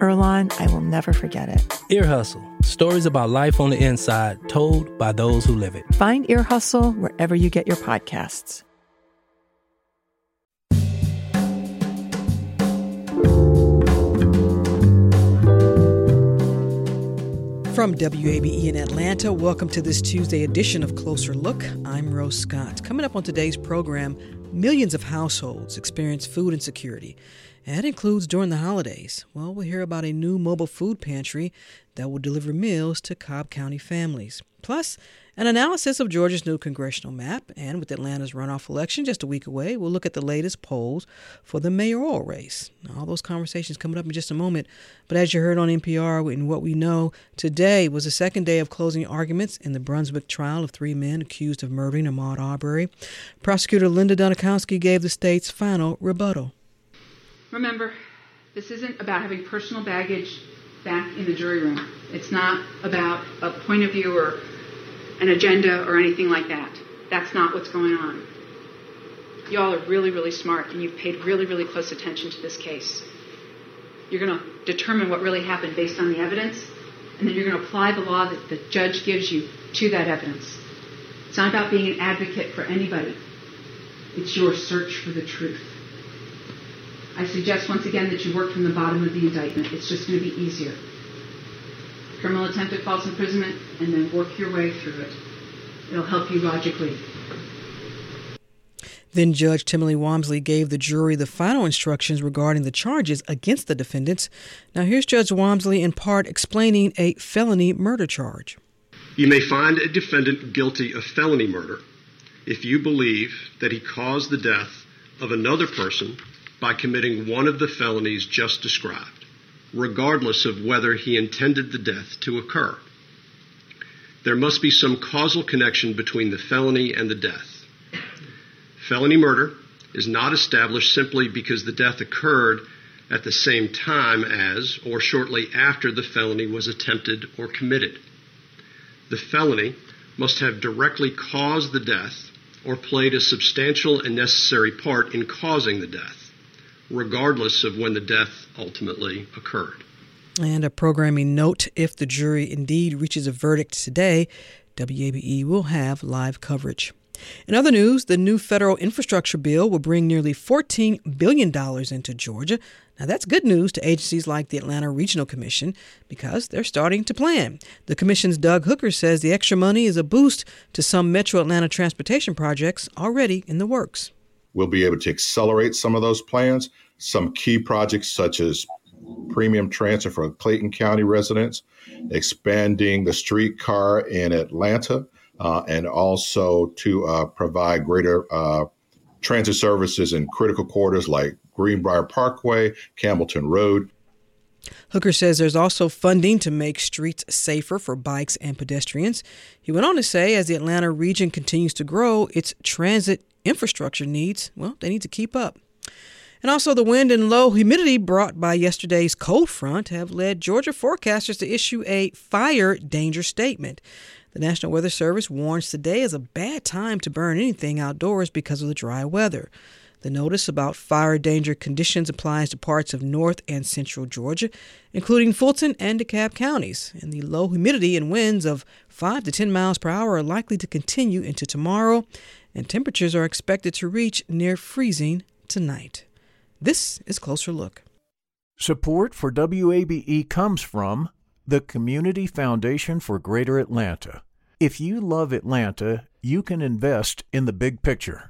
Earlonne, I will never forget it. Ear Hustle stories about life on the inside told by those who live it. Find Ear Hustle wherever you get your podcasts. From WABE in Atlanta, welcome to this Tuesday edition of Closer Look. I'm Rose Scott. Coming up on today's program, millions of households experience food insecurity. That includes during the holidays. Well, we'll hear about a new mobile food pantry that will deliver meals to Cobb County families. Plus, an analysis of Georgia's new congressional map. And with Atlanta's runoff election just a week away, we'll look at the latest polls for the mayoral race. All those conversations coming up in just a moment. But as you heard on NPR, and what we know, today was the second day of closing arguments in the Brunswick trial of three men accused of murdering Ahmaud Arbery. Prosecutor Linda Dunikoski gave the state's final rebuttal. Remember, this isn't about having personal baggage back in the jury room. It's not about a point of view or an agenda or anything like that. That's not what's going on. Y'all are really, really smart and you've paid really, really close attention to this case. You're going to determine what really happened based on the evidence, and then you're going to apply the law that the judge gives you to that evidence. It's not about being an advocate for anybody, it's your search for the truth. I suggest once again that you work from the bottom of the indictment. It's just going to be easier. Criminal attempt at false imprisonment, and then work your way through it. It'll help you logically. Then Judge Timothy Walmsley gave the jury the final instructions regarding the charges against the defendants. Now, here's Judge Walmsley in part explaining a felony murder charge. You may find a defendant guilty of felony murder if you believe that he caused the death of another person by committing one of the felonies just described, regardless of whether he intended the death to occur. There must be some causal connection between the felony and the death. Felony murder is not established simply because the death occurred at the same time as or shortly after the felony was attempted or committed. The felony must have directly caused the death or played a substantial and necessary part in causing the death regardless of when the death ultimately occurred. And a programming note if the jury indeed reaches a verdict today, WABE will have live coverage. In other news, the new federal infrastructure bill will bring nearly $14 billion into Georgia. Now, that's good news to agencies like the Atlanta Regional Commission because they're starting to plan. The Commission's Doug Hooker says the extra money is a boost to some Metro Atlanta transportation projects already in the works. We'll be able to accelerate some of those plans. Some key projects, such as premium transit for Clayton County residents, expanding the streetcar in Atlanta, uh, and also to uh, provide greater uh, transit services in critical corridors like Greenbriar Parkway, Campbellton Road. Hooker says there's also funding to make streets safer for bikes and pedestrians. He went on to say as the Atlanta region continues to grow, its transit infrastructure needs, well, they need to keep up. And also, the wind and low humidity brought by yesterday's cold front have led Georgia forecasters to issue a fire danger statement. The National Weather Service warns today is a bad time to burn anything outdoors because of the dry weather. The notice about fire danger conditions applies to parts of north and central Georgia, including Fulton and DeKalb counties. And the low humidity and winds of 5 to 10 miles per hour are likely to continue into tomorrow and temperatures are expected to reach near freezing tonight. This is Closer Look. Support for WABE comes from the Community Foundation for Greater Atlanta. If you love Atlanta, you can invest in the big picture.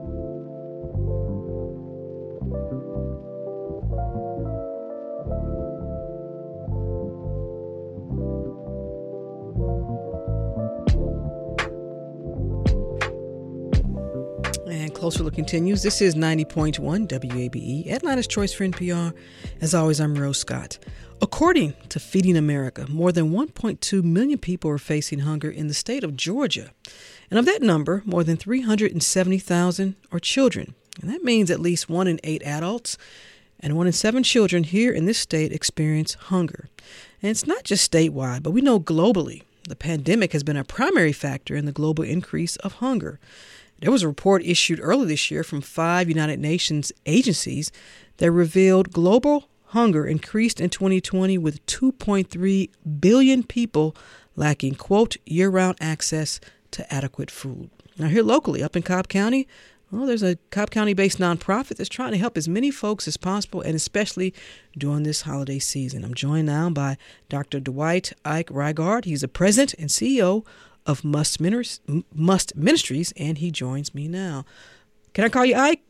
T.edu. Closer Look continues. This is 90.1 WABE, Atlanta's Choice for NPR. As always, I'm Rose Scott. According to Feeding America, more than 1.2 million people are facing hunger in the state of Georgia. And of that number, more than 370,000 are children. And that means at least one in eight adults and one in seven children here in this state experience hunger. And it's not just statewide, but we know globally the pandemic has been a primary factor in the global increase of hunger. There was a report issued early this year from five United Nations agencies that revealed global hunger increased in 2020 with 2.3 billion people lacking, quote, year round access to adequate food. Now, here locally, up in Cobb County, well, there's a Cobb County based nonprofit that's trying to help as many folks as possible, and especially during this holiday season. I'm joined now by Dr. Dwight Ike Reighard. He's the president and CEO of Must, Must Ministries, and he joins me now. Can I call you Ike?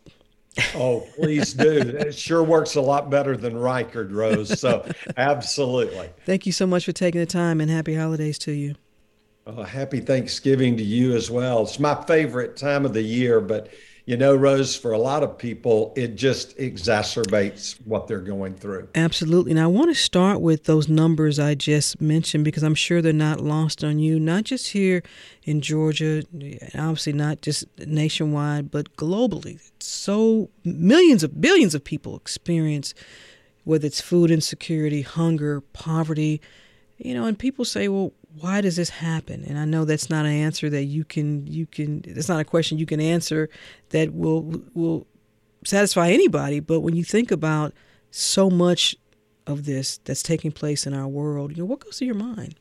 Oh, please do. it sure works a lot better than Reighard Rose. So, absolutely. Thank you so much for taking the time and happy holidays to you. Uh, happy Thanksgiving to you as well. It's my favorite time of the year, but you know, Rose, for a lot of people, it just exacerbates what they're going through. Absolutely. And I want to start with those numbers I just mentioned because I'm sure they're not lost on you, not just here in Georgia, obviously not just nationwide, but globally. So millions of billions of people experience whether it's food insecurity, hunger, poverty, you know, and people say, well, why does this happen? And I know that's not an answer that you can you can it's not a question you can answer that will will satisfy anybody, but when you think about so much of this that's taking place in our world, you know, what goes through your mind?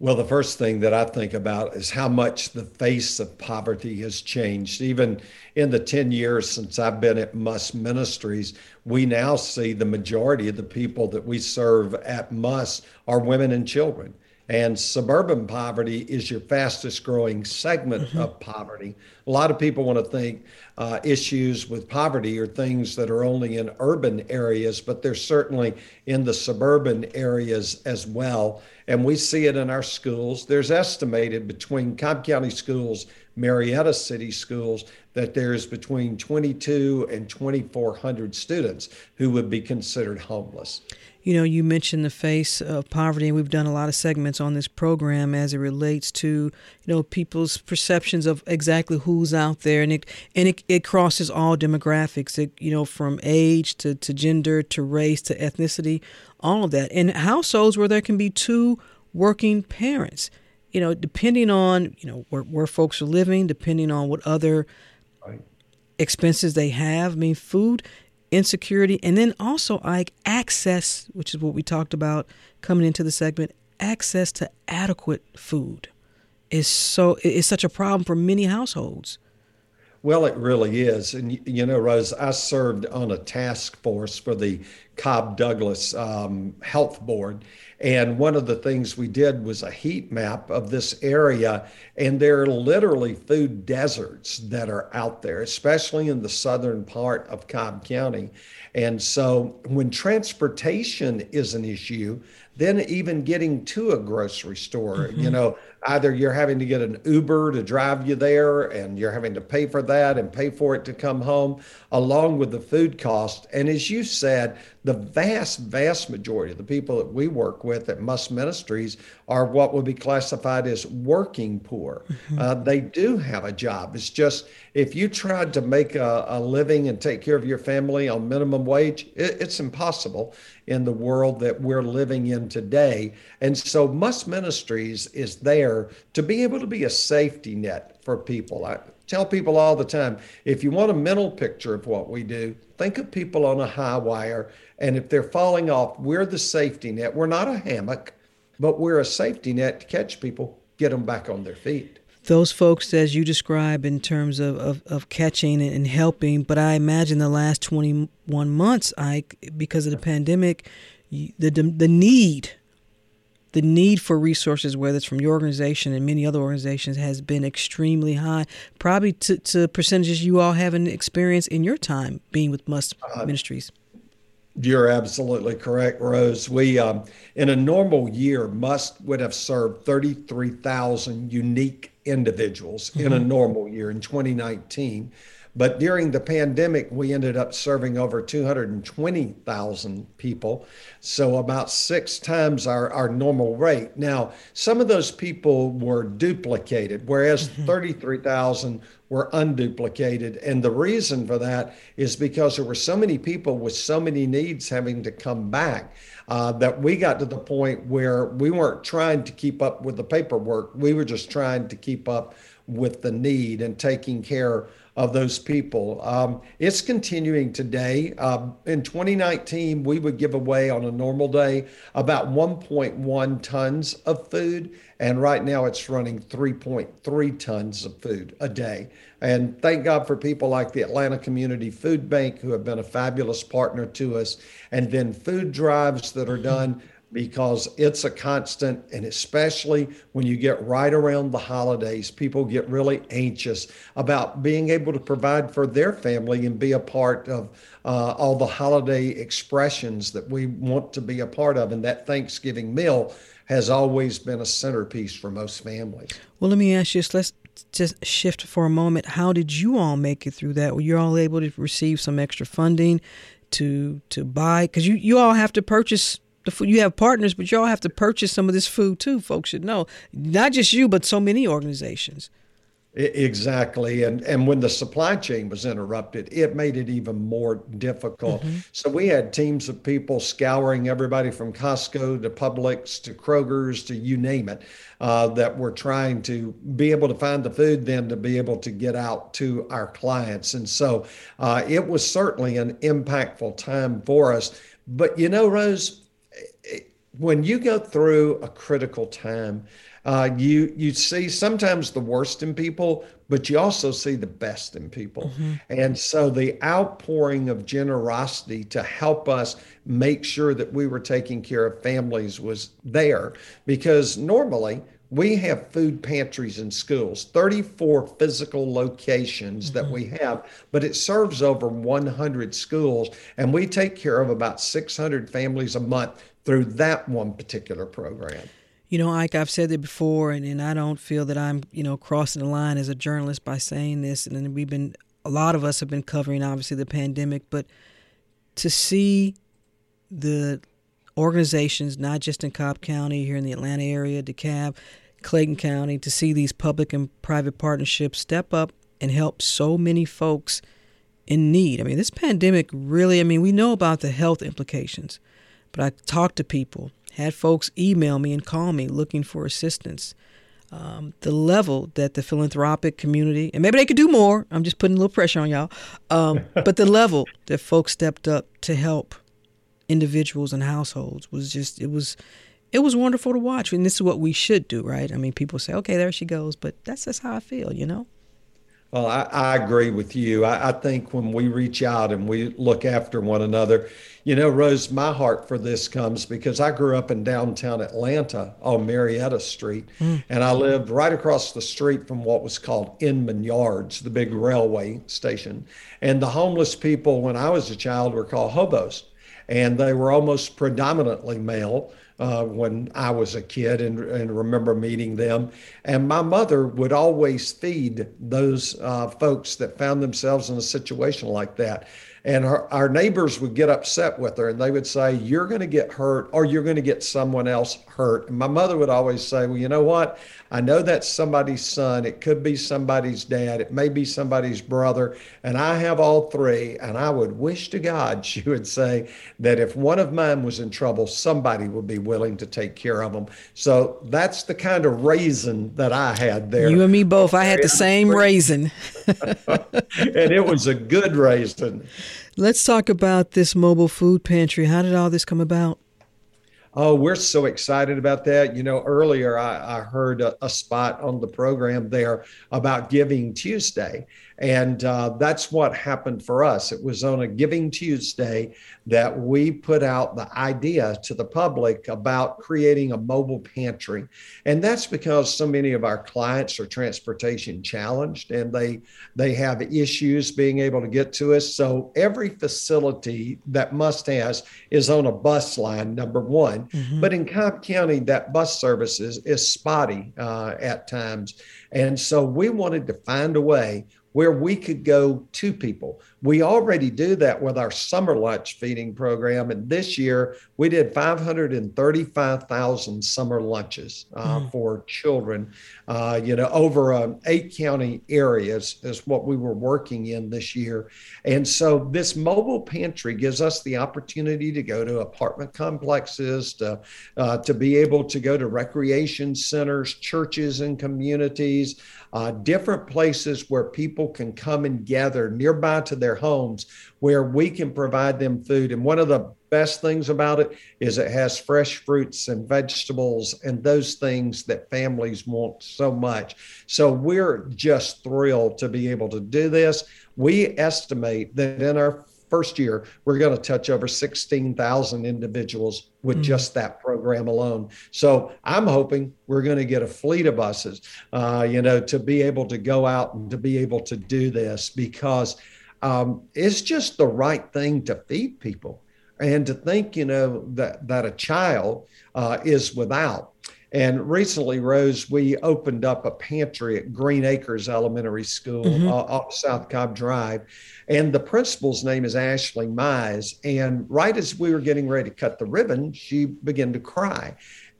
Well, the first thing that I think about is how much the face of poverty has changed. Even in the 10 years since I've been at Must Ministries, we now see the majority of the people that we serve at Must are women and children. And suburban poverty is your fastest growing segment mm-hmm. of poverty. A lot of people want to think uh, issues with poverty are things that are only in urban areas, but they're certainly in the suburban areas as well. And we see it in our schools. There's estimated between Cobb County schools, Marietta City schools, that there's between 22 and 2,400 students who would be considered homeless you know, you mentioned the face of poverty, and we've done a lot of segments on this program as it relates to, you know, people's perceptions of exactly who's out there, and it and it, it crosses all demographics. It you know, from age to, to gender to race to ethnicity, all of that. and households where there can be two working parents, you know, depending on you know where, where folks are living, depending on what other expenses they have. I mean, food insecurity, and then also like access, which is what we talked about coming into the segment, access to adequate food is so is such a problem for many households. Well, it really is. And, you know, Rose, I served on a task force for the Cobb Douglas um, Health Board. And one of the things we did was a heat map of this area. And there are literally food deserts that are out there, especially in the southern part of Cobb County. And so when transportation is an issue, then even getting to a grocery store, mm-hmm. you know, either you're having to get an Uber to drive you there and you're having to pay for that and pay for it to come home, along with the food cost. And as you said, the vast, vast majority of the people that we work with at Must Ministries are what would be classified as working poor. Mm-hmm. Uh, they do have a job. It's just if you tried to make a, a living and take care of your family on minimum wage, it, it's impossible in the world that we're living in today. And so Must Ministries is there to be able to be a safety net for people. I tell people all the time if you want a mental picture of what we do, think of people on a high wire, and if they're falling off, we're the safety net. We're not a hammock, but we're a safety net to catch people, get them back on their feet those folks as you describe in terms of, of, of, catching and helping but i imagine the last 21 months i because of the pandemic the, the need the need for resources, whether it's from your organization and many other organizations, has been extremely high, probably to, to percentages you all haven't experienced in your time being with Must uh, Ministries. You're absolutely correct, Rose. We, um, in a normal year, Must would have served 33,000 unique individuals mm-hmm. in a mm-hmm. normal year in 2019. But during the pandemic, we ended up serving over 220,000 people. So about six times our, our normal rate. Now, some of those people were duplicated, whereas mm-hmm. 33,000 were unduplicated. And the reason for that is because there were so many people with so many needs having to come back. Uh, that we got to the point where we weren't trying to keep up with the paperwork. We were just trying to keep up with the need and taking care of those people. Um, it's continuing today. Uh, in 2019, we would give away on a normal day about 1.1 tons of food, and right now it's running 3.3 tons of food a day. And thank God for people like the Atlanta Community Food Bank who have been a fabulous partner to us, and then food drives that are done because it's a constant. And especially when you get right around the holidays, people get really anxious about being able to provide for their family and be a part of uh, all the holiday expressions that we want to be a part of. And that Thanksgiving meal has always been a centerpiece for most families. Well, let me ask you this. Let's just shift for a moment. How did you all make it through that? Were you all able to receive some extra funding to to buy? Because you, you all have to purchase the food. You have partners, but you all have to purchase some of this food too. Folks should know, not just you, but so many organizations. Exactly. And and when the supply chain was interrupted, it made it even more difficult. Mm-hmm. So we had teams of people scouring everybody from Costco to Publix to Kroger's to you name it, uh, that were trying to be able to find the food then to be able to get out to our clients. And so uh, it was certainly an impactful time for us. But you know, Rose, when you go through a critical time, uh, you you see sometimes the worst in people, but you also see the best in people. Mm-hmm. And so the outpouring of generosity to help us make sure that we were taking care of families was there because normally we have food pantries in schools 34 physical locations mm-hmm. that we have but it serves over 100 schools and we take care of about 600 families a month through that one particular program you know, Ike, I've said it before, and, and I don't feel that I'm, you know, crossing the line as a journalist by saying this. And we've been, a lot of us have been covering, obviously, the pandemic, but to see the organizations, not just in Cobb County, here in the Atlanta area, DeKalb, Clayton County, to see these public and private partnerships step up and help so many folks in need. I mean, this pandemic really, I mean, we know about the health implications, but I talked to people had folks email me and call me looking for assistance. Um, the level that the philanthropic community, and maybe they could do more, I'm just putting a little pressure on y'all, um, but the level that folks stepped up to help individuals and households was just, it was, it was wonderful to watch. And this is what we should do, right? I mean, people say, okay, there she goes, but that's just how I feel, you know? Well, I, I agree with you. I, I, think when we reach out and we look after one another, you know, Rose, my heart for this comes because I grew up in downtown Atlanta on Marietta Street, mm. and I lived right across the street from what was called Inman Yards, the big railway station. And the homeless people, when I was a child, were called hobos, and they were almost predominantly male uh, when I was a kid and, and remember meeting them. And my mother would always feed those uh, folks that found themselves in a situation like that. And her, our neighbors would get upset with her and they would say, You're going to get hurt or you're going to get someone else hurt. And my mother would always say, Well, you know what? I know that's somebody's son. It could be somebody's dad. It may be somebody's brother. And I have all three. And I would wish to God, she would say, that if one of mine was in trouble, somebody would be willing to take care of them. So that's the kind of raising that I had there. You and me both. I had the same raising. and it was a good raising. Let's talk about this mobile food pantry. How did all this come about? Oh, we're so excited about that. You know, earlier I, I heard a, a, spot on the program there about Giving Tuesday. And uh, that's what happened for us. It was on a Giving Tuesday that we put out the idea to the public about creating a mobile pantry. And that's because so many of our clients are transportation challenged and they they have issues being able to get to us. So every facility that Must has is on a bus line, number one. Mm-hmm. But in Cobb County, that bus service is, is spotty uh, at times. And so we wanted to find a way where we could go to people. We already do that with our summer lunch feeding program. And this year we did 535,000 summer lunches uh, mm. for children, uh, you know, over um, eight county areas is what we were working in this year. And so this mobile pantry gives us the opportunity to go to apartment complexes, to, uh, to be able to go to recreation centers, churches, and communities uh, different places where people can come and gather nearby to their homes where we can provide them food. And one of the best things about it is it has fresh fruits and vegetables and those things that families want so much. So we're just thrilled to be able to do this. We estimate that in our first year, we're going to touch over 16,000 individuals with mm-hmm. just that program alone. So I'm hoping we're going to get a fleet of buses, uh, you know, to be able to go out and to be able to do this because um, it's just the right thing to feed people. And to think, you know, that, that a child uh, is without and recently, Rose, we opened up a pantry at Green Acres Elementary School mm-hmm. uh, off South Cobb Drive. And the principal's name is Ashley Mize. And right as we were getting ready to cut the ribbon, she began to cry.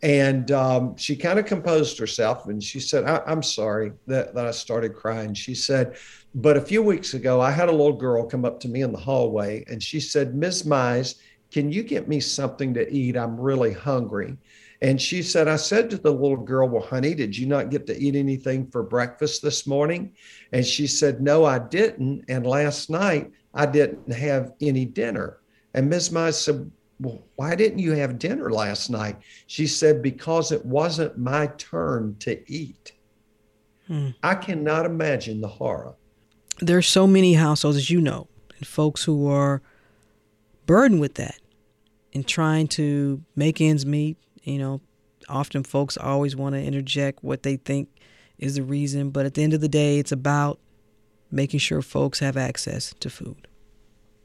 And um, she kind of composed herself and she said, I- am sorry that, that I started crying. She said, but a few weeks ago, I had a little girl come up to me in the hallway and she said, Ms. Mize, can you get me something to eat? I'm really hungry. And she said, I said to the little girl, Well, honey, did you not get to eat anything for breakfast this morning? And she said, No, I didn't. And last night I didn't have any dinner. And Ms. Mize said, Well, why didn't you have dinner last night? She said, Because it wasn't my turn to eat. Hmm. I cannot imagine the horror. There's so many households, as you know, and folks who are burdened with that and trying to make ends meet, you know, often folks always want to interject what they think is the reason, but at the end of the day, it's about making sure folks have access to food.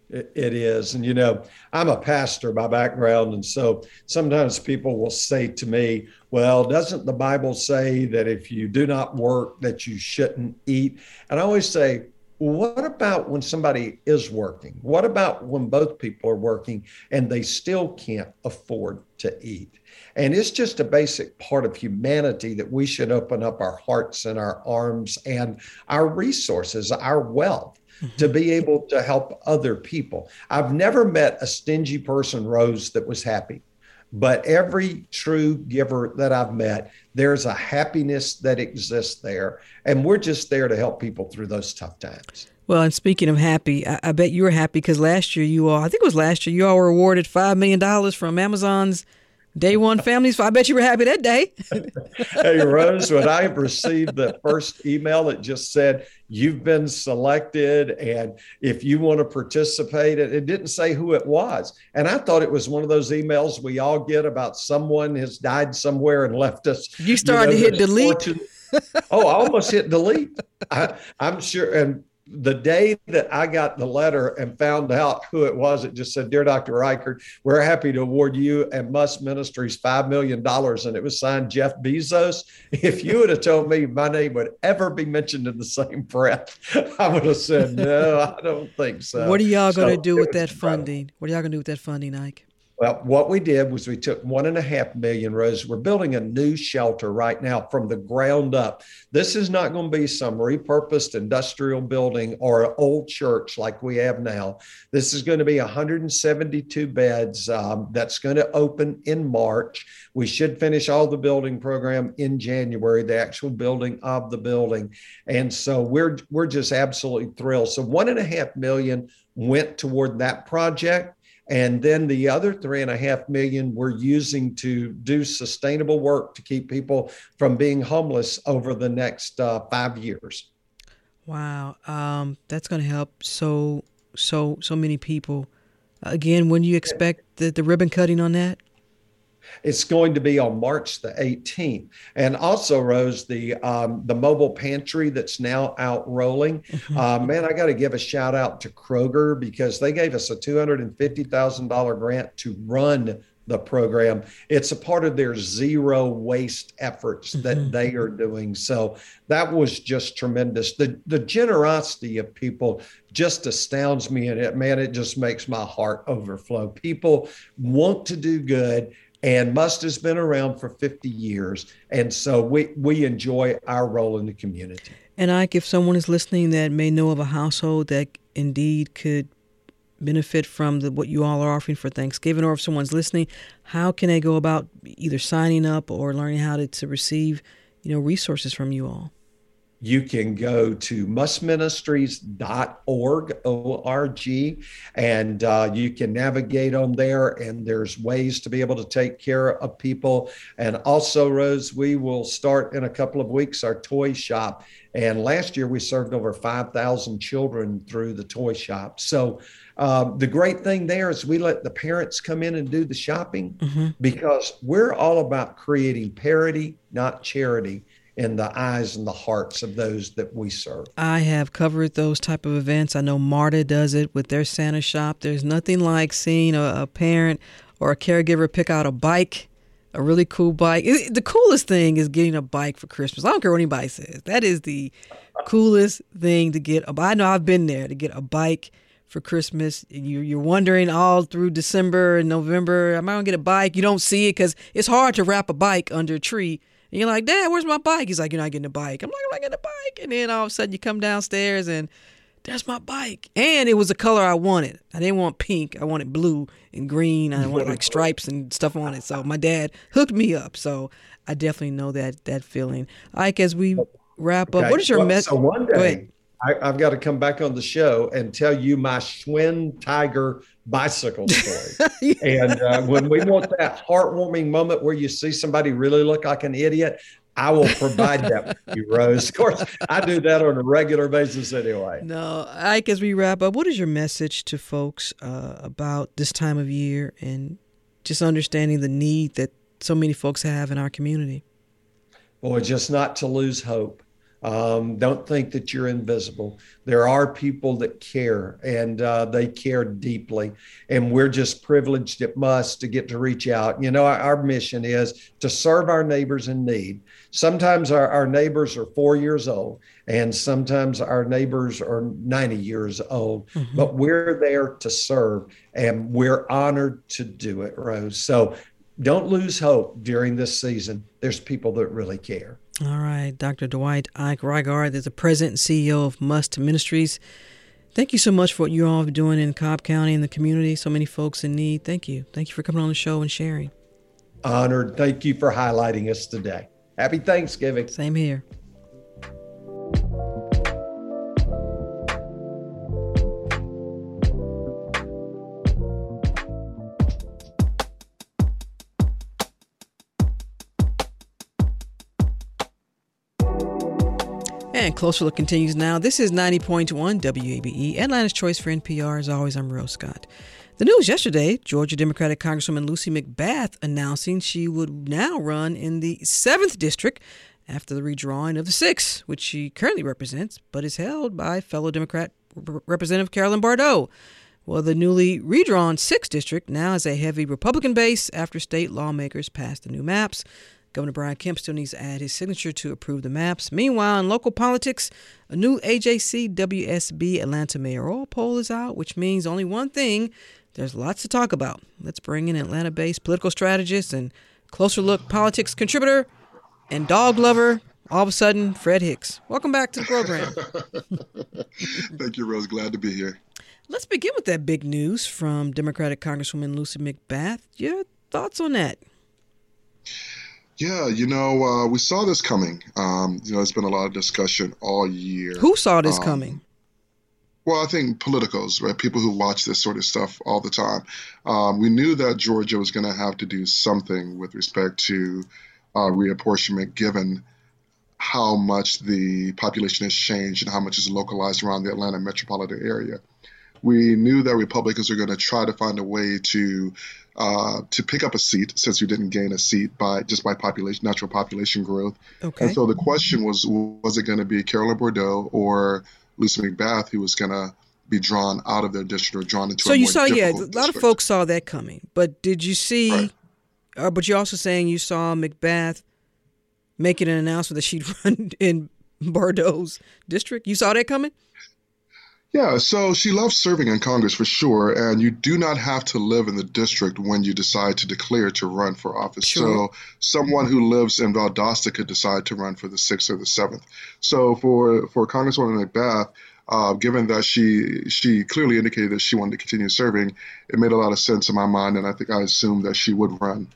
It is. And, you know, I'm a pastor by background. And so sometimes people will say to me, well, doesn't the Bible say that if you do not work, that you shouldn't eat? And I always say, what about when somebody is working? What about when both people are working and they still can't afford to eat? And it's just a basic part of humanity that we should open up our hearts and our arms and our resources, our wealth. To be able to help other people. I've never met a stingy person, Rose, that was happy. But every true giver that I've met, there's a happiness that exists there. And we're just there to help people through those tough times. Well, and speaking of happy, I, I bet you were happy because last year you all, I think it was last year, you all were awarded $5 million from Amazon's Day one families. So I bet you were happy that day. hey, Rose, when I received the first email, it just said, You've been selected. And if you want to participate, it, didn't say who it was. And I thought it was one of those emails we all get about someone has died somewhere and left us. You started you know, to hit delete. oh, I almost hit delete. I, I'm sure. And the day that I got the letter and found out who it was, it just said, Dear Dr. Reighard, we're happy to award you and Must Ministries $5 million. And it was signed Jeff Bezos. If you would have told me my name would ever be mentioned in the same breath, I would have said, No, I don't think so. What are y'all going to do with that funding? What are y'all going to do with that funding, Ike? Well, what we did was we took one and a half million Rose. We're building a new shelter right now from the ground up. This is not going to be some repurposed industrial building or an old church like we have now. This is going to be 172 beds um, that's going to open in March. We should finish all the building program in January, the actual building of the building. And so we're we're just absolutely thrilled. So one and a half million went toward that project. And then the other three and a half million we're using to do sustainable work to keep people from being homeless over the next uh, five years. Wow, um, that's going to help so so so many people. Again, when do you expect the, the ribbon cutting on that? It's going to be on March the 18th, and also Rose the um, the mobile pantry that's now out rolling. Mm-hmm. Uh, man, I got to give a shout out to Kroger because they gave us a two hundred and fifty thousand dollar grant to run the program. It's a part of their zero waste efforts that mm-hmm. they are doing. So that was just tremendous. The the generosity of people just astounds me and it man it just makes my heart overflow. People want to do good and Must has been around for 50 years. And so we, we enjoy our role in the community. And Ike, if someone is listening that may know of a household that indeed could benefit from the, what you all are offering for Thanksgiving, or if someone's listening, how can they go about either signing up or learning how to, to receive, you know, resources from you all? You can go to mustministries.org, O-R-G, and uh, you can navigate on there. And there's ways to be able to take care of people. And also, Rose, we will start in a couple of weeks our toy shop. And last year we served over 5,000 children through the toy shop. So um, the great thing there is we let the parents come in and do the shopping mm-hmm. because we're all about creating parity, not charity in the eyes and the hearts of those that we serve. I have covered those type of events. I know MARTA does it with their Santa shop. There's nothing like seeing a, a parent or a caregiver pick out a bike, a really cool bike. It, the coolest thing is getting a bike for Christmas. I don't care what anybody says. That is the coolest thing to get. I know I've been there to get a bike for Christmas. You, you're wondering all through December and November, am I going to get a bike? You don't see it because it's hard to wrap a bike under a tree and you're like, Dad, where's my bike? He's like, You're not getting a bike. I'm like, I'm not getting a bike. And then all of a sudden you come downstairs and there's my bike. And it was the color I wanted. I didn't want pink. I wanted blue and green. I wanted like stripes and stuff on it. So my dad hooked me up. So I definitely know that that feeling. Ike, as we wrap up, okay. what is your well, message? So one day, I, have got to come back on the show and tell you my Schwinn Tiger bicycle story. and uh, when we want that heartwarming moment where you see somebody really look like an idiot, I will provide that with you, Rose. Of course, I do that on a regular basis anyway. No, Ike, as we wrap up, what is your message to folks uh, about this time of year and just understanding the need that so many folks have in our community? Boy, just not to lose hope. Um, don't think that you're invisible. There are people that care and uh, they care deeply. And we're just privileged at Must to get to reach out. You know, our, our mission is to serve our neighbors in need. Sometimes our, our neighbors are four years old, and sometimes our neighbors are 90 years old, mm-hmm. but we're there to serve and we're honored to do it, Rose. So don't lose hope during this season. There's people that really care. All right, Dr. Dwight Ike Reighard is the president and CEO of Must Ministries. Thank you so much for what you all are doing in Cobb County and the community. So many folks in need. Thank you. Thank you for coming on the show and sharing. Honored. Thank you for highlighting us today. Happy Thanksgiving. Same here. And Closer Look continues now. This is 90.1 WABE, Atlanta's Choice for NPR. As always, I'm Rose Scott. The news yesterday Georgia Democratic Congresswoman Lucy McBath announcing she would now run in the 7th District after the redrawing of the 6th, which she currently represents, but is held by fellow Democrat Representative Carolyn Bourdeaux. Well, the newly redrawn 6th District now has a heavy Republican base after state lawmakers passed the new maps. Governor Brian Kemp still needs to add his signature to approve the maps. Meanwhile, in local politics, a new AJC WSB Atlanta mayoral poll is out, which means only one thing there's lots to talk about. Let's bring in Atlanta based political strategist and closer look politics contributor and dog lover, all of a sudden, Fred Hicks. Welcome back to the program. Thank you, Rose. Glad to be here. Let's begin with that big news from Democratic Congresswoman Lucy McBath. Your thoughts on that? Yeah, you know, uh, we saw this coming. Um, you know, there's been a lot of discussion all year. Who saw this um, coming? well, I think politicals, right? People who watch this sort of stuff all the time. Um, we knew that Georgia was going to have to do something with respect to uh, reapportionment, given how much the population has changed and how much is localized around the Atlanta metropolitan area. We knew that Republicans are going to try to find a way to uh, to pick up a seat since you didn't gain a seat by just by population natural population growth. Okay. And so the question was was it going to be Carolyn Bourdeaux or Lucy McBath who was going to be drawn out of their district or drawn into so a you saw yeah a lot of folks saw that coming but did you see Right. uh, but you're also saying you saw mcbath making an announcement that she'd run in Bourdeaux's district you saw that coming Yeah, so she loves serving in Congress for sure, and you do not have to live in the district when you decide to declare to run for office. Sure. So someone who lives in Valdosta could decide to run for the sixth or the seventh. So for for Congresswoman McBath, uh, given that she she clearly indicated that she wanted to continue serving, it made a lot of sense in my mind, and I think I assumed that she would run.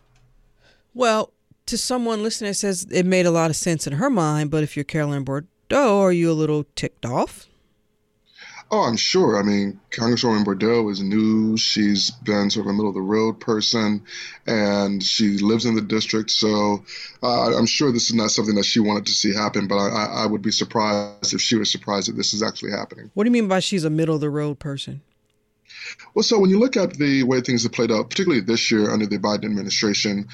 well to someone listening that says it made a lot of sense in her mind but if you're Carolyn Bourdeaux are you a little ticked off Oh, I'm sure. I mean, Congresswoman Bourdeaux is new. She's been sort of a middle of the road person, and she lives in the district. So uh, I'm sure this is not something that she wanted to see happen. But I, I, I would be surprised if she was surprised that this is actually happening. what do you mean by she's a middle of the road person Well, so when you look at the way things have played out, particularly this year under the Biden administration,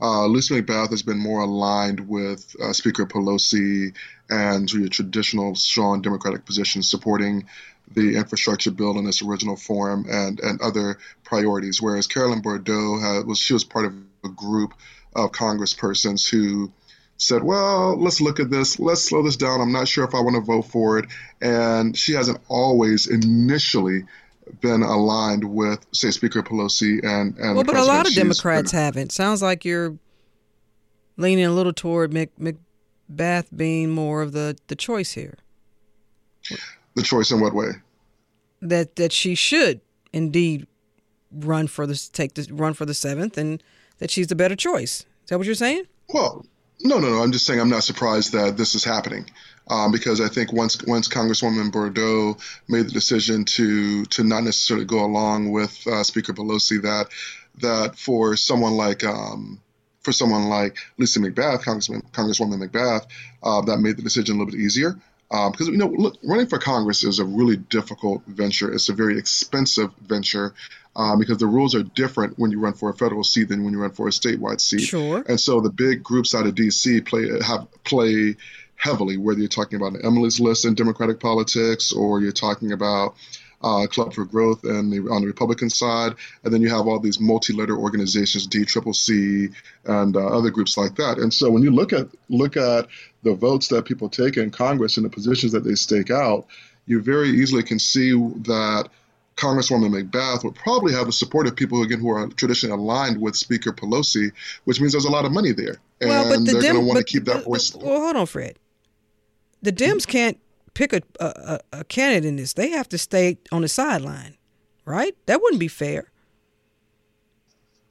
uh, Lucy McBath has been more aligned with uh, Speaker Pelosi and your traditional strong Democratic positions, supporting the infrastructure bill in its original form and, and other priorities. Whereas Carolyn Bourdeaux had, was she was part of a group of congresspersons who said, well, let's look at this. Let's slow this down. I'm not sure if I want to vote for it. And she hasn't always initially been aligned with, say, Speaker Pelosi and, and well but a lot of democrats been- haven't sounds like you're leaning a little toward Mc, mcbath being more of the the choice here the choice in what way? that that she should indeed run for the take the run for the seventh, and that she's the better choice. Is that what you're saying? Well, no, no, no. I'm just saying I'm not surprised that this is happening. Um, because I think once once Congresswoman Bourdeaux made the decision to to not necessarily go along with uh, Speaker Pelosi, that that for someone like um, for someone like Lucy McBath, Congressman Congresswoman McBath, uh, that made the decision a little bit easier. Um, because you know, look, running for Congress is a really difficult venture. It's a very expensive venture uh, because the rules are different when you run for a federal seat than when you run for a statewide seat. Sure. And so the big groups out of D.C. play have play heavily, whether you're talking about Emily's List in Democratic politics or you're talking about uh, Club for Growth and the, on the Republican side, and then you have all these multi-letter organizations, DCCC, and uh, other groups like that. And so when you look at look at the votes that people take in Congress and the positions that they stake out, you very easily can see that Congresswoman McBath would probably have the support of people again who are traditionally aligned with Speaker Pelosi, which means there's a lot of money there, and well, but the they're going to want to keep that voice. well, hold on, Fred. The Dems can't pick a, a a- candidate in this. They have to stay on the sideline, right? That wouldn't be fair.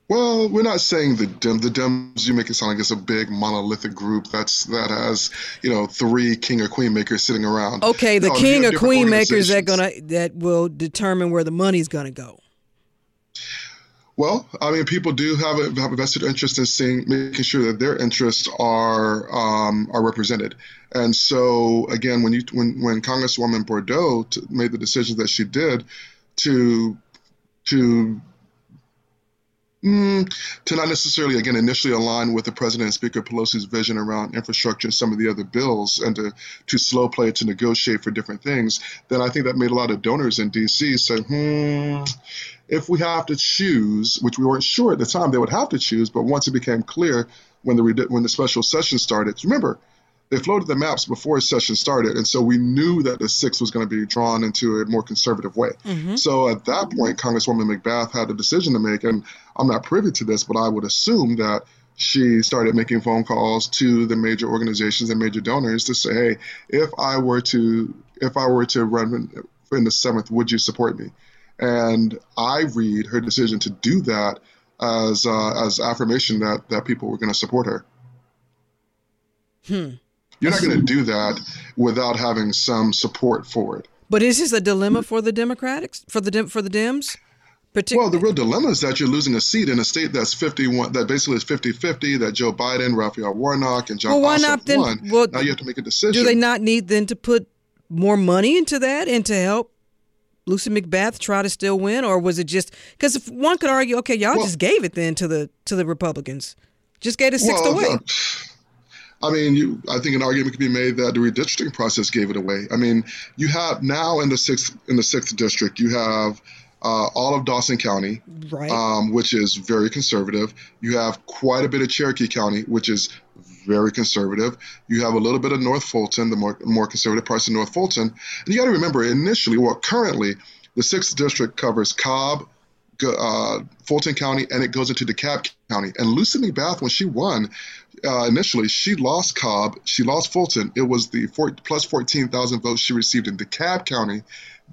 Well, we're not saying the Dem. The Dems. You make it sound like it's a big monolithic group that's that has you know three king or queen makers sitting around. Okay, the No, king or queen makers that gonna that will determine where the money's gonna go. Well, I mean, people do have a, have a vested interest in seeing, making sure that their interests are um, are represented. And so, again, when you when when Congresswoman Bourdeaux t- made the decisions that she did to to mm, to not necessarily again initially align with the President and Speaker Pelosi's vision around infrastructure and some of the other bills, and to to slow play to negotiate for different things, then I think that made a lot of donors in D.C. say, hmm if we have to choose, which we weren't sure at the time they would have to choose, but once it became clear when the when the special session started, remember they floated the maps before the session started, and so we knew that the sixth was going to be drawn into a more conservative way. Mm-hmm. So at that point, Congresswoman McBath had a decision to make, and I'm not privy to this, but I would assume that she started making phone calls to the major organizations and major donors to say, "Hey, if I were to if I were to run in the seventh, would you support me?" And I read her decision to do that as uh, as affirmation that that people were going to support her. Hmm. You're not going to do that without having some support for it. But is this a dilemma for the Democrats for the for the Dems? Partic- well, the real dilemma is that you're losing a seat in a state that's 51, that basically is 50 50, that Joe Biden, Raphael Warnock, and John well, why not then, won. Well, now you have to make a decision. Do they not need then to put more money into that and to help Lucy McBath try to still win, or was it just because if one could argue, okay, y'all well, just gave it then to the to the Republicans, just gave it six well, away. I mean, you, I think an argument could be made that the redistricting process gave it away. I mean, you have now in the sixth in the sixth district, you have uh, all of Dawson County, right. um, which is very conservative. You have quite a bit of Cherokee County, which is very conservative. You have a little bit of North Fulton, the more more conservative parts of North Fulton. And you got to remember, initially, well, currently, the sixth district covers Cobb, uh, Fulton County, and it goes into DeKalb County. And Lucy McBath, when she won uh, initially, she lost Cobb, she lost Fulton. It was the four, plus 14,000 votes she received in DeKalb County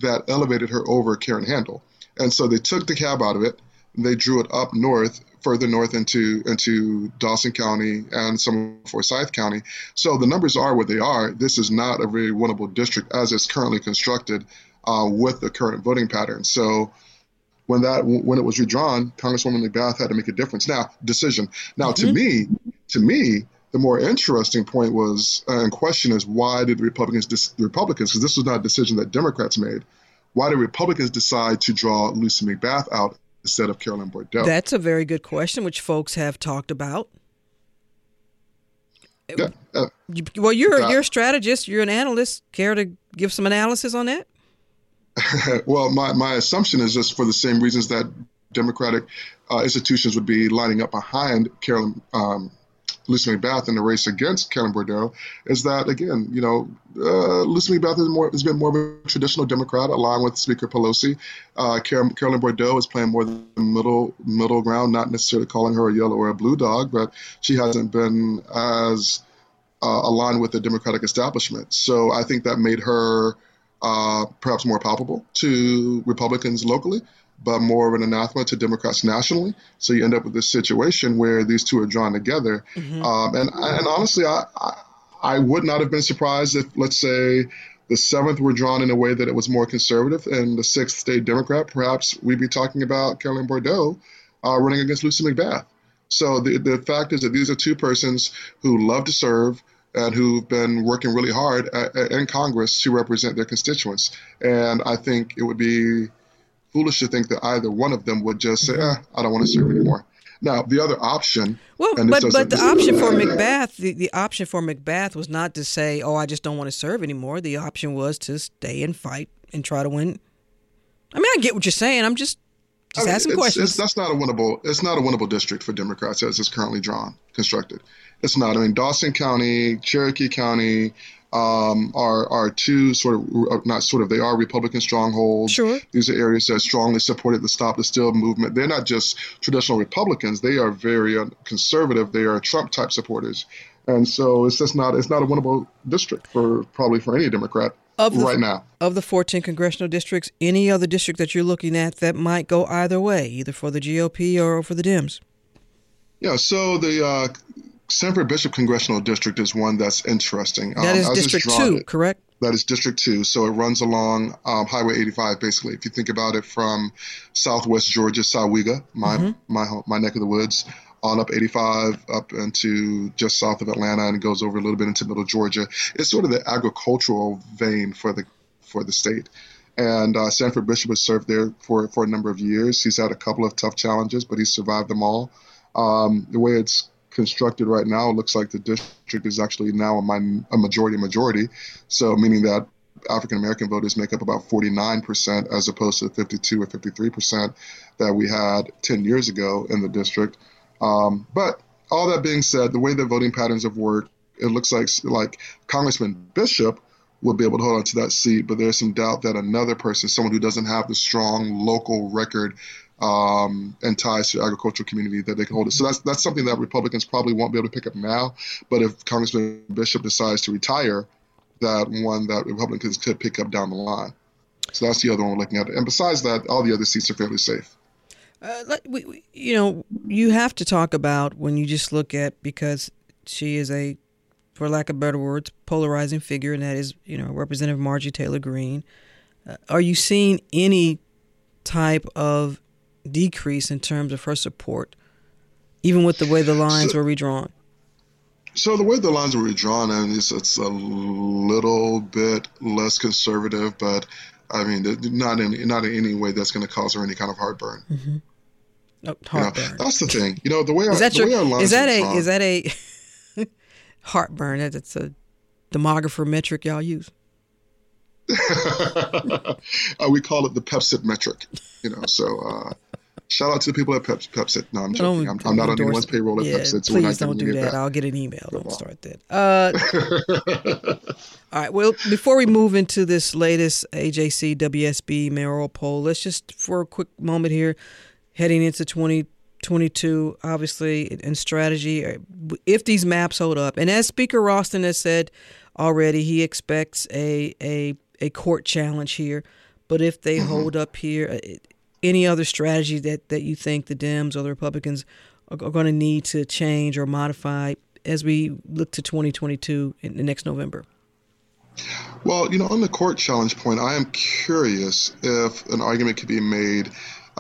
that elevated her over Karen Handel. And so they took DeKalb out of it. They drew it up north, further north into into Dawson County and some Forsyth County. So the numbers are what they are. This is not a very winnable district as it's currently constructed uh, with the current voting pattern. So when that when it was redrawn, Congresswoman McBath had to make a difference. Now decision. Now mm-hmm. to me, to me, the more interesting point was uh, and question is why did the Republicans dis- the Republicans because this was not a decision that Democrats made why did Republicans decide to draw Lucy McBath out instead of Carolyn Bourdeaux? That's a very good question, which folks have talked about. Yeah, uh, well, you're uh, you're a strategist. You're an analyst. Care to give some analysis on that? well, my, my assumption is just for the same reasons that Democratic uh, institutions would be lining up behind Carolyn um, Lucy McBath in the race against Carolyn Bourdeaux is that again, you know, uh, Lucy more, has been more of a traditional Democrat, along with Speaker Pelosi. Uh, Carolyn, Bourdeaux is playing more the middle middle ground, not necessarily calling her a yellow or a blue dog, but she hasn't been as uh, aligned with the Democratic establishment. So I think that made her uh, perhaps more palpable to Republicans locally but more of an anathema to Democrats nationally. So you end up with this situation where these two are drawn together. Mm-hmm. Um, and and honestly, I, I, would not have been surprised if, let's say, the seventh were drawn in a way that it was more conservative, and the sixth stayed Democrat. Perhaps we'd be talking about Carolyn Bourdeaux uh, running against Lucy McBath. So the the fact is that these are two persons who love to serve and who've been working really hard at, at, in Congress to represent their constituents. And I think it would be foolish to think that either one of them would just say, eh, I don't want to serve anymore. Now, the other option. Well, but, but the option for McBath, the, the option for McBath was not to say, oh, I just don't want to serve anymore. The option was to stay and fight and try to win. I mean, I get what you're saying. I'm just just I mean, asking questions. It's, that's not a winnable. It's not a winnable district for Democrats as it's currently drawn, constructed. It's not. I mean, Dawson County, Cherokee County, um, are are two sort of uh, not sort of they are Republican strongholds. Sure. These are areas that strongly supported the Stop the Steal movement. They're not just traditional Republicans. They are very uh, conservative. They are Trump type supporters, and so it's just not it's not a winnable district for probably for any Democrat. Of the, right now. Of the 14 congressional districts, any other district that you're looking at that might go either way, either for the GOP or for the Dems? Yeah, so the uh, Sanford Bishop Congressional District is one that's interesting. That um, is District 2, it. correct? That is District 2. So it runs along um, Highway 85, basically. If you think about it from southwest Georgia, Sahuiga, my, mm-hmm. my, my neck of the woods, on up 85 up into just south of Atlanta and goes over a little bit into middle Georgia. It's sort of the agricultural vein for the for the state. And uh, Sanford Bishop has served there for, for a number of years. He's had a couple of tough challenges, but he's survived them all. Um, the way it's constructed right now, it looks like the district is actually now a, min- a majority majority. So meaning that African American voters make up about 49% as opposed to 52 or 53% that we had 10 years ago in the district. Um, but all that being said, the way the voting patterns have worked, it looks like like Congressman Bishop will be able to hold on to that seat, but there's some doubt that another person, someone who doesn't have the strong local record um, and ties to agricultural community that they can hold it. So that's that's something that Republicans probably won't be able to pick up now. But if Congressman Bishop decides to retire, that one that Republicans could pick up down the line. So that's the other one we're looking at. And besides that, all the other seats are fairly safe. Uh, we, we, you know, you have to talk about when you just look at because she is a, for lack of better words, polarizing figure, and that is, you know, Representative Marjorie Taylor Greene. Uh, are you seeing any type of decrease in terms of her support, even with the way the lines so, were redrawn? So the way the lines were redrawn, and it's, it's a little bit less conservative, but I mean, not in not in any way that's going to cause her any kind of heartburn. Mm-hmm. Oh, heartburn. You know, that's the thing. You know, the way is that your, is that a drawn, is that a heartburn? That's a demographer metric y'all use. uh, we call it the Pepcid metric. You know, so uh, shout out to the people at Pep- Pepcid. No, I'm joking. I'm, I'm, not on anyone's payroll at yeah, Pepcid. So please don't do that. I'll get an email. Don't start that. Uh, all right. Well, before we move into this latest AJC WSB mayoral poll, let's just for a quick moment here, heading into 2022, obviously, in strategy, uh, if these maps hold up, and as Speaker Ralston has said already, he expects a a a court challenge here. But if they mm-hmm. hold up here, uh, any other strategy that, that you think the Dems or the Republicans are, are going to need to change or modify as we look to 2022 in the next November? Well, you know, on the court challenge point, I am curious if an argument could be made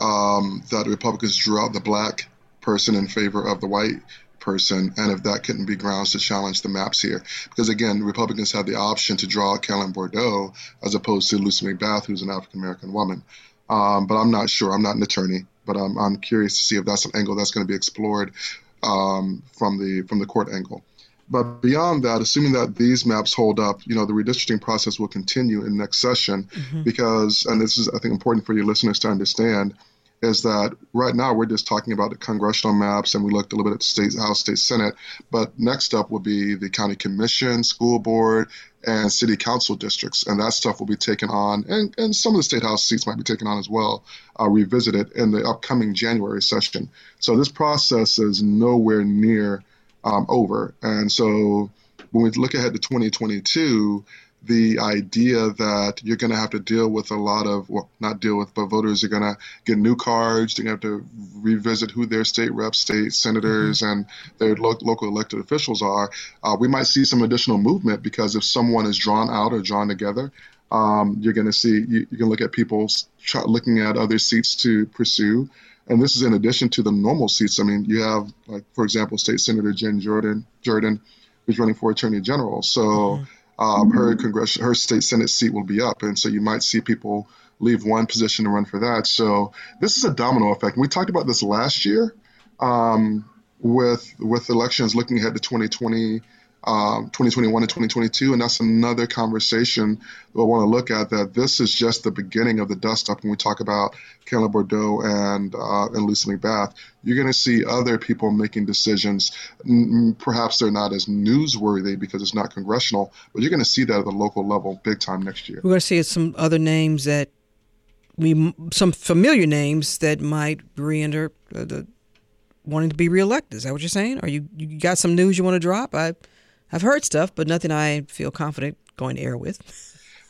um, that Republicans drew out the black person in favor of the white person, and if that couldn't be grounds to challenge the maps here. Because again, Republicans have the option to draw out Bourdeaux as opposed to Lucy McBath, who's an African American woman. Um, but I'm not sure. I'm not an attorney, but I'm, I'm curious to see if that's an angle that's going to be explored um, from the from the court angle. But beyond that, assuming that these maps hold up, you know, the redistricting process will continue in next session mm-hmm. because, and this is, I think, important for your listeners to understand, is that right now we're just talking about the congressional maps and we looked a little bit at the state house state senate. But next up will be the county commission school board and city council districts. And that stuff will be taken on. And, and some of the state house seats might be taken on as well uh, revisited in the upcoming january session. So this process is nowhere near um, over. And so when we look ahead to 2022 the idea that you're going to have to deal with a lot of, well, not deal with, but voters are going to get new cards. They're going to have to revisit who their state reps, state senators, mm-hmm. and their lo- local elected officials are. Uh, we might see some additional movement because if someone is drawn out or drawn together, um, you're going to see, you, you, can look at people try, looking at other seats to pursue. And this is in addition to the normal seats. I mean, you have, like, for example, State Senator Jen Jordan, Jordan, who's running for Attorney General. So, mm-hmm um, her congressional, her state senate seat will be up, and so you might see people leave one position to run for that. So this is a domino effect. We talked about this last year um, with with elections looking ahead to 2020 um, 2021 and 2022. And that's another conversation we'll want to look at that this is just the beginning of the dust up when we talk about Carolyn Bourdeaux and, uh, and Lucy McBath. You're going to see other people making decisions. Perhaps they're not as newsworthy because it's not congressional, but you're going to see that at the local level big time next year. We're going to see some other names that we, some familiar names that might re-enter the wanting to be reelected. Is that what you're saying? Are you you got some news you want to drop? I I've heard stuff, but nothing I feel confident going to air with.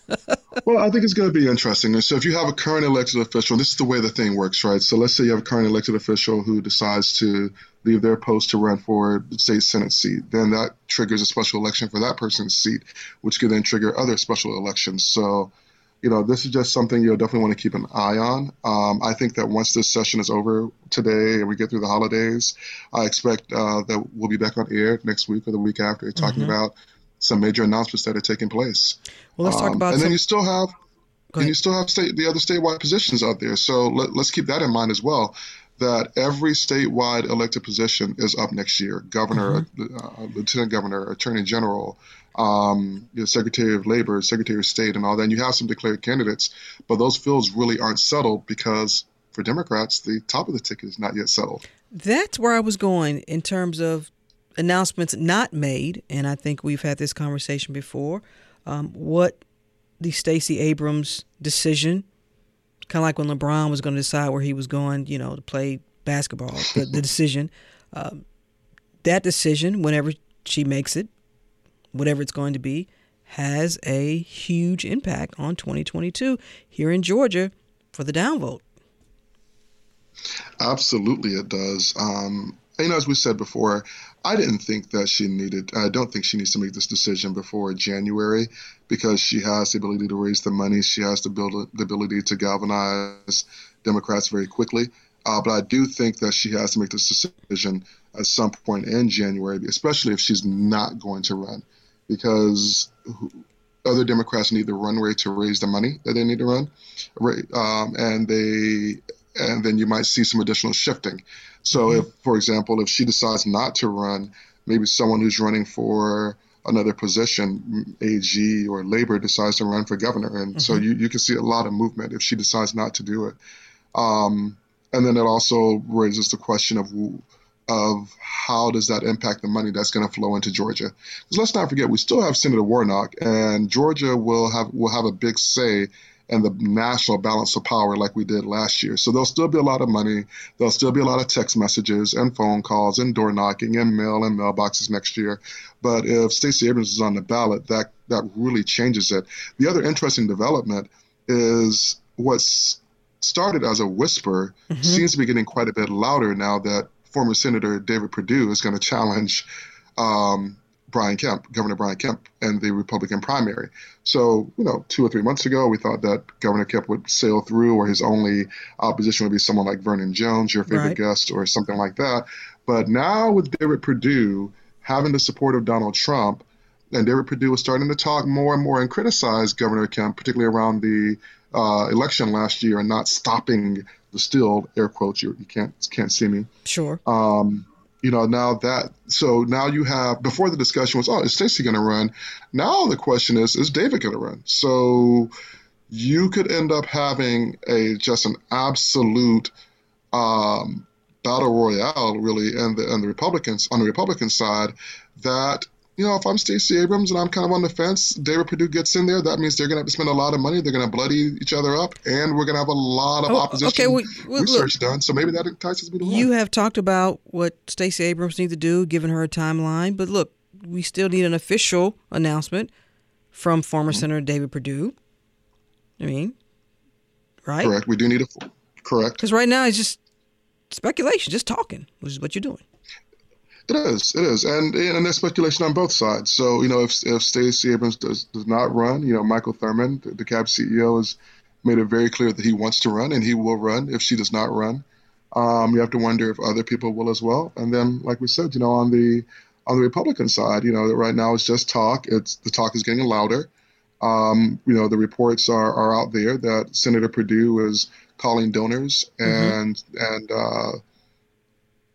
well, I think it's going to be interesting. So, if you have a current elected official, this is the way the thing works, right? So, let's say you have a current elected official who decides to leave their post to run for the state senate seat, then that triggers a special election for that person's seat, which could then trigger other special elections. So, you know, this is just something you'll definitely want to keep an eye on. Um, I think that once this session is over today and we get through the holidays, I expect uh, that we'll be back on air next week or the week after talking mm-hmm. about some major announcements that are taking place. Well, let's um, talk about. And some... then you still have, and you still have state, the other statewide positions out there. So let, let's keep that in mind as well. That every statewide elected position is up next year: governor, mm-hmm. uh, lieutenant governor, attorney general, um, you know, Secretary of Labor, Secretary of State, and all that. And you have some declared candidates, but those fields really aren't settled because for Democrats, the top of the ticket is not yet settled. That's where I was going in terms of announcements not made, and I think we've had this conversation before. Um, what the Stacey Abrams decision, kind of like when LeBron was going to decide where he was going, you know, to play basketball, the, the decision, um, that decision, whenever she makes it, whatever it's going to be, has a huge impact on 2022 here in Georgia for the downvote. Absolutely, it does. Um, you know, as we said before, I didn't think that she needed. I don't think she needs to make this decision before January because she has the ability to raise the money. She has the, build, the ability to galvanize Democrats very quickly. Uh, but I do think that she has to make this decision at some point in January, especially if she's not going to run, because other Democrats need the runway to raise the money that they need to run, um, and they and then you might see some additional shifting. So, mm-hmm. if, for example, if she decides not to run, maybe someone who's running for another position, AG or Labor, decides to run for governor, and mm-hmm. so you you can see a lot of movement if she decides not to do it. Um, and then it also raises the question of of how does that impact the money that's going to flow into Georgia? Because let's not forget, we still have Senator Warnock, and Georgia will have will have a big say in the national balance of power like we did last year. So there'll still be a lot of money. There'll still be a lot of text messages and phone calls and door knocking and mail and mailboxes next year. But if Stacey Abrams is on the ballot, that that really changes it. The other interesting development is what's started as a whisper mm-hmm. seems to be getting quite a bit louder now that former Senator David Perdue is going to challenge um, Brian Kemp, Governor Brian Kemp, and the Republican primary. So, you know, two or three months ago, we thought that Governor Kemp would sail through, or his only opposition would be someone like Vernon Jones, your favorite right. guest, or something like that. But now, with David Perdue having the support of Donald Trump, and David Perdue was starting to talk more and more and criticize Governor Kemp, particularly around the uh, election last year, and not stopping the still air quotes. You, you can't can't see me. Sure. Um, you know now that so now you have before the discussion was oh is Stacey going to run now the question is is David going to run so you could end up having a just an absolute um, battle royale really and the and the Republicans on the Republican side that you know, if I'm Stacey Abrams and I'm kind of on the fence, David Perdue gets in there. That means they're going to have to spend a lot of money. They're going to bloody each other up, and we're going to have a lot of oh, opposition okay, well, well, research look, done. So maybe that entices me to You have talked about what Stacey Abrams needs to do, given her a timeline. But look, we still need an official announcement from former mm-hmm. Senator David Perdue. I mean, right? Correct. We do need a correct. Because right now it's just speculation, just talking, which is what you're doing. It is, it is, and and there's speculation on both sides. So you know, if if Stacey Abrams does does not run, you know, Michael Thurmond, the, the CAB CEO, has made it very clear that he wants to run and he will run if she does not run. Um, you have to wonder if other people will as well. And then, like we said, you know, on the on the Republican side, you know, right now it's just talk. It's the talk is getting louder. Um, you know, the reports are, are out there that Senator Perdue is calling donors and mm-hmm. and uh,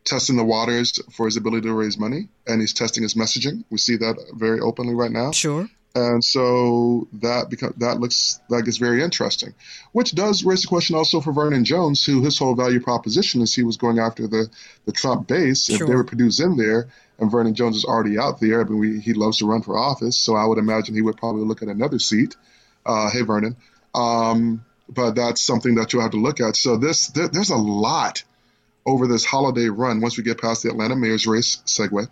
testing the waters for his ability to raise money, and he's testing his messaging. We see that very openly right now. Sure. And so that becomes that looks that gets very interesting, which does raise the question also for Vernon Jones, who his whole value proposition is he was going after the the Trump base. Sure. If they were produced in there, and Vernon Jones is already out there, I mean, we, he loves to run for office, so I would imagine he would probably look at another seat. Uh, hey, Vernon. Um, but that's something that you'll have to look at. So this there, there's a lot over this holiday run once we get past the Atlanta mayor's race segue.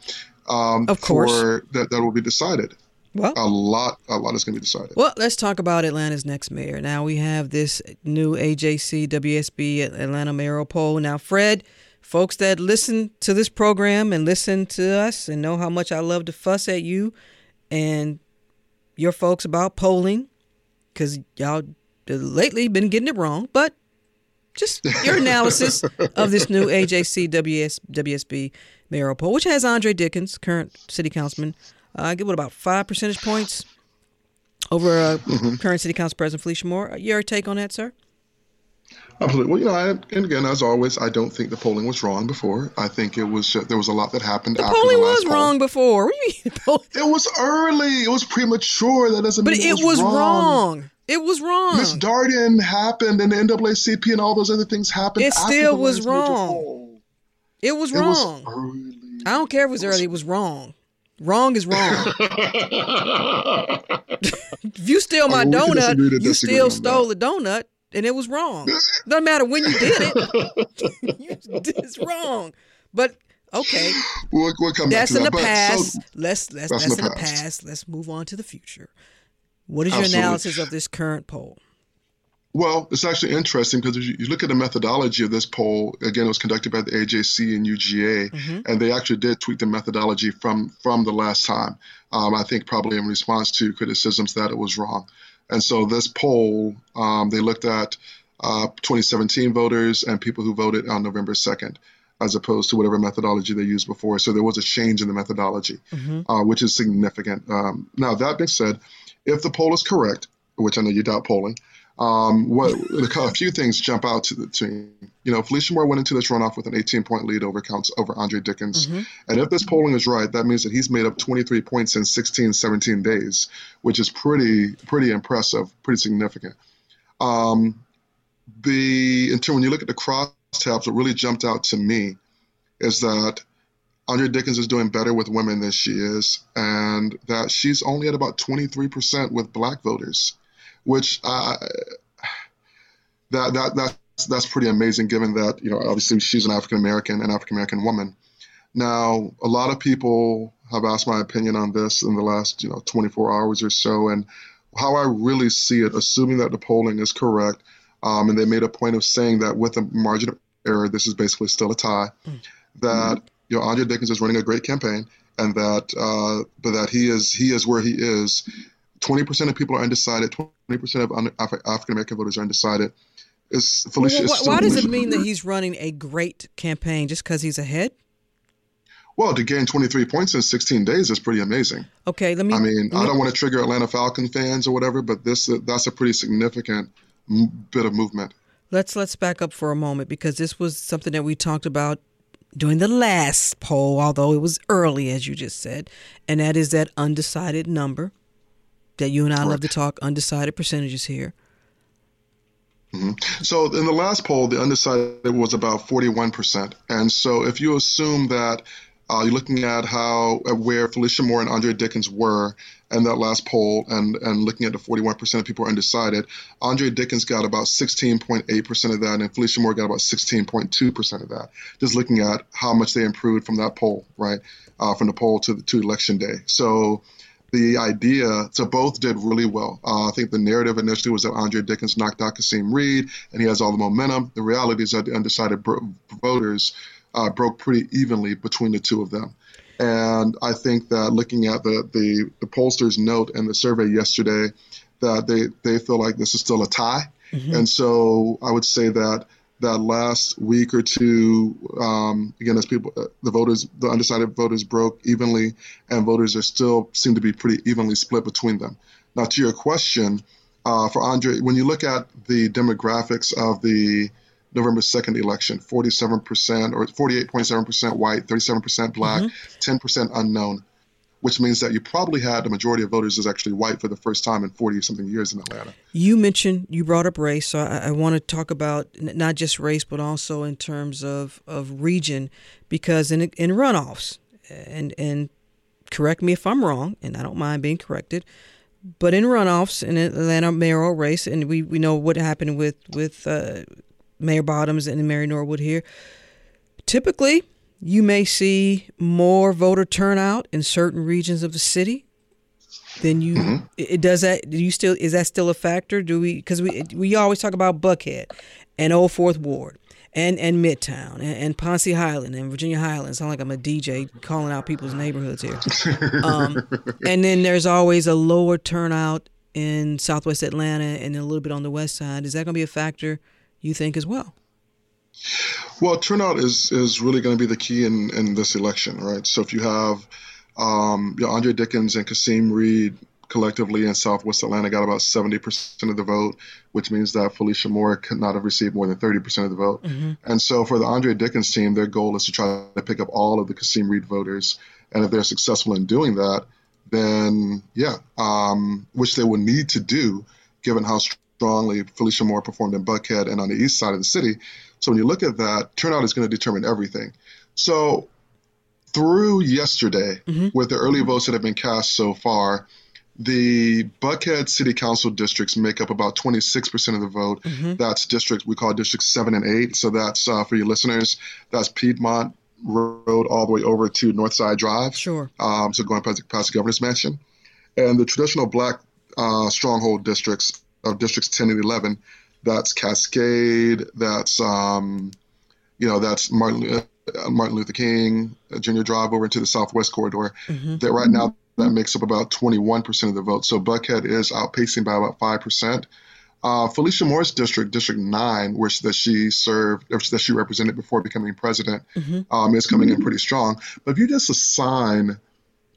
Um, of course, that that will be decided. Well, a lot, a lot is going to be decided. Well, let's talk about Atlanta's next mayor. Now we have this new AJC WSB Atlanta mayoral poll. Now, Fred, folks that listen to this program and listen to us and know how much I love to fuss at you and your folks about polling, because y'all lately been getting it wrong, but just your analysis of this new AJC WS, WSB mayoral poll, which has Andre Dickens, current city councilman, uh, give it about five percentage points over uh, mm-hmm. current city council president Felicia Moore. Your take on that, sir? Absolutely. Well, you know, I, and again, as always, I don't think the polling was wrong before. I think it was uh, there was a lot that happened. The polling the was poll. wrong before. What do you mean? it was early. It was premature. That doesn't but mean it, it was, was wrong. wrong. It was wrong. Miss Darden happened, and the NAACP and all those other things happened. It still was wrong. It was it wrong. Was I don't care if it was, it was early. It was wrong. Wrong is wrong. if you steal my oh, donut, you still stole the donut, and it was wrong. Doesn't matter when you did it. it's wrong. But okay, we'll, we'll that's in that. the past. So, let's let's that's, that's in the past. past. Let's move on to the future. What is your Absolutely. analysis of this current poll? Well, it's actually interesting because you, you look at the methodology of this poll. Again, it was conducted by the AJC and UGA, mm-hmm. and they actually did tweak the methodology from from the last time. Um, I think probably in response to criticisms that it was wrong. And so this poll, um, they looked at uh, 2017 voters and people who voted on November 2nd, as opposed to whatever methodology they used before. So there was a change in the methodology, mm-hmm. uh, which is significant. Um, now that being said, if the poll is correct, which I know you doubt polling, um, what a few things jump out to the team. You know, Felicia Moore went into this runoff with an 18 point lead over counts over Andre Dickens. Mm-hmm. And if this polling is right, that means that he's made up 23 points in 16, 17 days, which is pretty, pretty impressive, pretty significant. Um, the until when you look at the crosstabs, what really jumped out to me is that Andre Dickens is doing better with women than she is, and that she's only at about 23% with black voters which uh, that that that's that's pretty amazing given that you know obviously she's an African American an African American woman. Now a lot of people have asked my opinion on this in the last you know 24 hours or so, and how I really see it, assuming that the polling is correct, um, and they made a point of saying that with a margin of error, this is basically still a tie. Mm. That you know Andre Dickens is running a great campaign, and that uh, but that he is he is where he is 20% of people are undecided, 20% of African American voters are undecided. Is Felicia? Well, why, why does it mean that he's running a great campaign just because he's ahead? Well, to gain 23 points in 16 days is pretty amazing. Okay, let me. I mean, I don't want to trigger Atlanta Falcon fans or whatever, but this that's a pretty significant bit of movement. Let's let's back up for a moment because this was something that we talked about during the last poll, although it was early, as you just said, and that is that undecided number that you and I love to talk undecided percentages here. Mm-hmm. So in the last poll, the undecided was about 41%. And so if you assume that uh, you're looking at how where Felicia Moore and Andre Dickens were in that last poll, and and looking at the 41% of people are undecided. Andre Dickens got about 16.8% of that, and Felicia Moore got about 16.2% of that. Just looking at how much they improved from that poll, right, uh, from the poll to to election day. So the idea, so both did really well. Uh, I think the narrative initially was that Andre Dickens knocked out Kasim Reed and he has all the momentum. The reality is that the undecided bro- voters uh, broke pretty evenly between the two of them. And I think that looking at the, the, the pollsters' note and the survey yesterday, that they, they feel like this is still a tie. Mm-hmm. And so I would say that that last week or two, um, again, as people, uh, the voters, the undecided voters broke evenly, and voters are still seem to be pretty evenly split between them. Now, to your question, uh, for Andre, when you look at the demographics of the November 2nd election, 47% or 48.7% white, 37% black, mm-hmm. 10% unknown which means that you probably had the majority of voters is actually white for the first time in 40 something years in Atlanta. You mentioned, you brought up race, so I, I want to talk about not just race, but also in terms of, of region, because in, in runoffs, and, and correct me if I'm wrong, and I don't mind being corrected, but in runoffs in Atlanta mayoral race, and we, we know what happened with, with uh, Mayor Bottoms and Mary Norwood here, typically – you may see more voter turnout in certain regions of the city than you mm-hmm. it does that do you still is that still a factor? Do we because we we always talk about buckhead and old fourth ward and and midtown and, and ponce highland and virginia highlands. Sound like i'm a dj calling out people's neighborhoods here. Um, and then there's always a lower turnout in southwest atlanta and a little bit on the west side. Is that going to be a factor you think as well well, turnout is is really going to be the key in in this election, right? So if you have um, you know, Andre Dickens and Kasim Reed collectively in Southwest Atlanta got about 70% of the vote, which means that Felicia Moore could not have received more than 30% of the vote. Mm-hmm. And so for the Andre Dickens team, their goal is to try to pick up all of the Kasim Reed voters. And if they're successful in doing that, then yeah, um, which they will need to do given how strongly Felicia Moore performed in Buckhead and on the east side of the city, so when you look at that, turnout is going to determine everything. So through yesterday, mm-hmm. with the early votes that have been cast so far, the Buckhead City Council districts make up about 26% of the vote. Mm-hmm. That's districts we call districts seven and eight. So that's uh, for your listeners, that's Piedmont Road all the way over to Northside Drive. Sure. Um, so going past, past the governor's mansion. And the traditional black uh, stronghold districts of districts 10 and 11 that's Cascade, that's um, you know, that's Martin uh, Martin Luther King Jr. Drive over into the Southwest Corridor. Mm-hmm. That right now that makes up about 21% of the vote. So Buckhead is outpacing by about five percent. Uh, Felicia Moore's district, District Nine, which that she served, that she represented before becoming president, mm-hmm. um, is coming in pretty strong. But if you just assign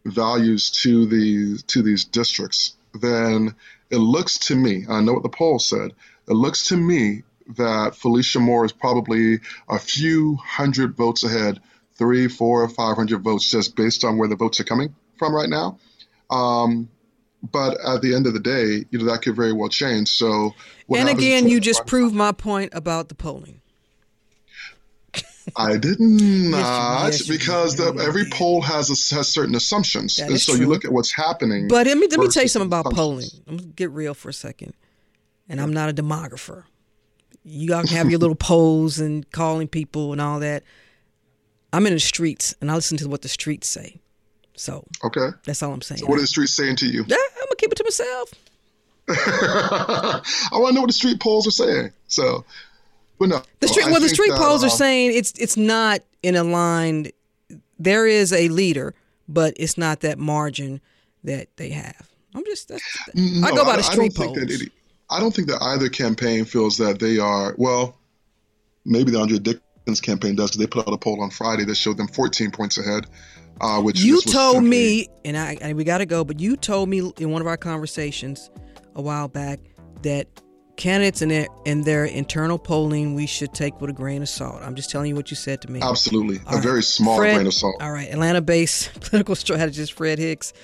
values to the to these districts, then it looks to me, I know what the poll said, it looks to me that Felicia Moore is probably a few hundred votes ahead, three, four, five hundred votes, just based on where the votes are coming from right now. Um, but at the end of the day, you know that could very well change. So, and again, you just proved my point about the polling. I did not, yes, because the, every poll has a, has certain assumptions, that and so true. you look at what's happening. But let me let me tell you something about polling. I'm gonna get real for a second, and I'm not a demographer. You all can have your little polls and calling people and all that. I'm in the streets, and I listen to what the streets say. So okay, that's all I'm saying. So what are the streets saying to you? Yeah, I'm gonna keep it to myself. I want to know what the street polls are saying. So but no, the street. well, the street that, polls are um, saying it's it's not in a line. There is a leader, but it's not that margin that they have. I'm just. No, I go by the street polls. It, I don't think that either campaign feels that they are. Well, maybe the Andre Dickens campaign does. They put out a poll on Friday that showed them 14 points ahead. Uh, which you told simply, me, and I and we got to go, but you told me in one of our conversations a while back that candidates and their, and their internal polling we should take with a grain of salt. I'm just telling you what you said to me. Absolutely. All a right. very small Fred, grain of salt. All right. Atlanta based political strategist Fred Hicks.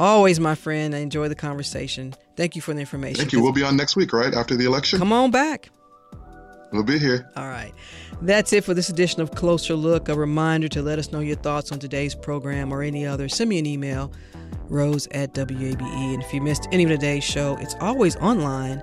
Always my friend. I enjoy the conversation. Thank you for the information. Thank you. We'll be on next week, right? After the election? Come on back. We'll be here. All right. That's it for this edition of Closer Look. A reminder to let us know your thoughts on today's program or any other. Send me an email, rose at WABE. And if you missed any of today's show, it's always online